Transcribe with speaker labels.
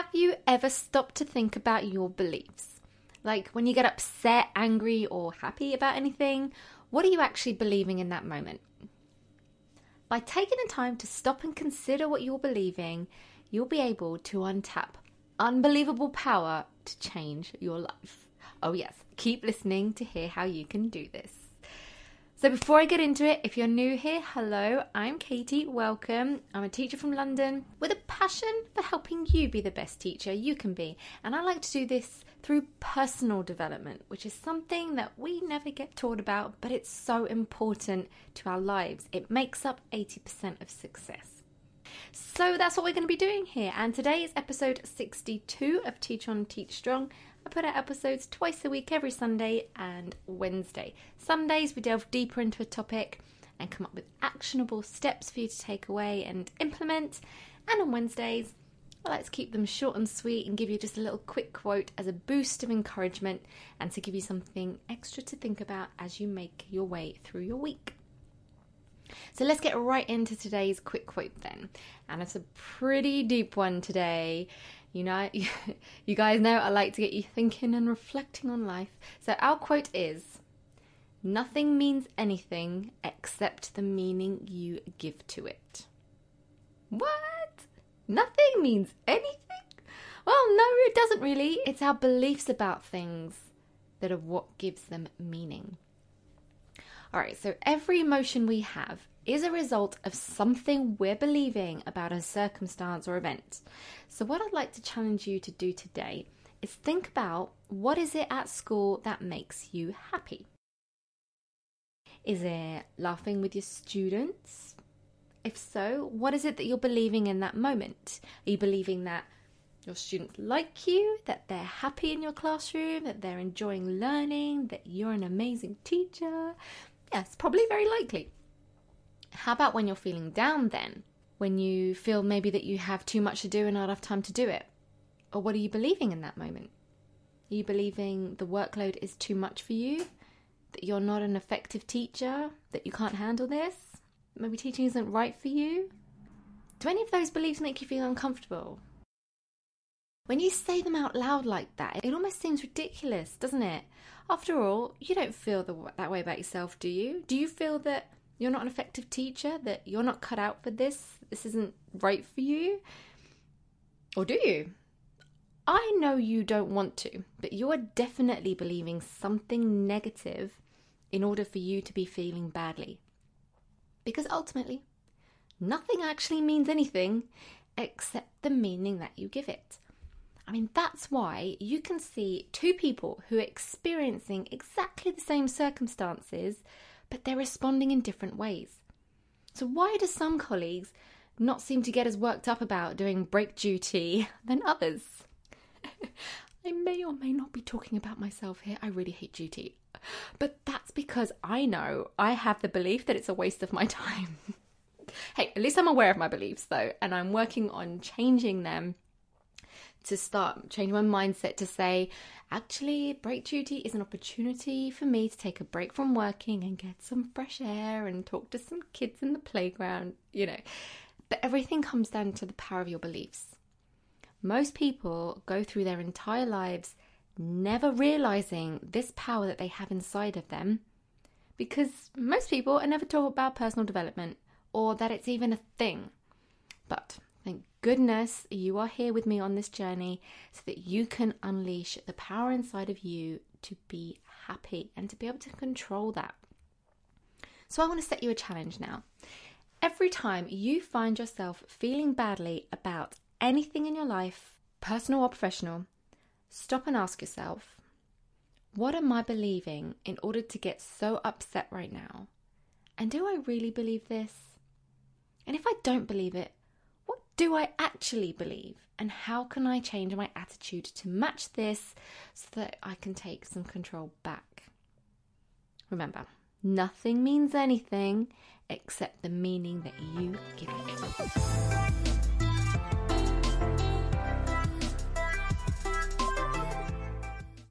Speaker 1: Have you ever stopped to think about your beliefs? Like when you get upset, angry, or happy about anything, what are you actually believing in that moment? By taking the time to stop and consider what you're believing, you'll be able to untap unbelievable power to change your life. Oh, yes, keep listening to hear how you can do this. So, before I get into it, if you're new here, hello, I'm Katie. Welcome. I'm a teacher from London with a passion for helping you be the best teacher you can be. And I like to do this through personal development, which is something that we never get taught about, but it's so important to our lives. It makes up 80% of success. So that's what we're going to be doing here. And today is episode 62 of Teach On Teach Strong. I put out episodes twice a week, every Sunday and Wednesday. Sundays, we delve deeper into a topic and come up with actionable steps for you to take away and implement. And on Wednesdays, I like to keep them short and sweet and give you just a little quick quote as a boost of encouragement and to give you something extra to think about as you make your way through your week. So let's get right into today's quick quote then. And it's a pretty deep one today. You know, you guys know I like to get you thinking and reflecting on life. So our quote is Nothing means anything except the meaning you give to it. What? Nothing means anything? Well, no, it doesn't really. It's our beliefs about things that are what gives them meaning. All right, so every emotion we have is a result of something we're believing about a circumstance or event. So, what I'd like to challenge you to do today is think about what is it at school that makes you happy? Is it laughing with your students? If so, what is it that you're believing in that moment? Are you believing that your students like you, that they're happy in your classroom, that they're enjoying learning, that you're an amazing teacher? Yes, probably very likely. How about when you're feeling down then? When you feel maybe that you have too much to do and not enough time to do it? Or what are you believing in that moment? Are you believing the workload is too much for you? That you're not an effective teacher? That you can't handle this? Maybe teaching isn't right for you? Do any of those beliefs make you feel uncomfortable? When you say them out loud like that, it almost seems ridiculous, doesn't it? After all, you don't feel the, that way about yourself, do you? Do you feel that you're not an effective teacher, that you're not cut out for this, this isn't right for you? Or do you? I know you don't want to, but you are definitely believing something negative in order for you to be feeling badly. Because ultimately, nothing actually means anything except the meaning that you give it. I mean, that's why you can see two people who are experiencing exactly the same circumstances, but they're responding in different ways. So, why do some colleagues not seem to get as worked up about doing break duty than others? I may or may not be talking about myself here. I really hate duty. But that's because I know I have the belief that it's a waste of my time. hey, at least I'm aware of my beliefs though, and I'm working on changing them to start changing my mindset to say, actually, break duty is an opportunity for me to take a break from working and get some fresh air and talk to some kids in the playground, you know. But everything comes down to the power of your beliefs. Most people go through their entire lives never realizing this power that they have inside of them because most people are never taught about personal development or that it's even a thing. But thank goodness you are here with me on this journey so that you can unleash the power inside of you to be happy and to be able to control that. So, I want to set you a challenge now. Every time you find yourself feeling badly about anything in your life, personal or professional, stop and ask yourself what am I believing in order to get so upset right now? And do I really believe this? And if I don't believe it, do I actually believe? And how can I change my attitude to match this so that I can take some control back? Remember, nothing means anything except the meaning that you give it.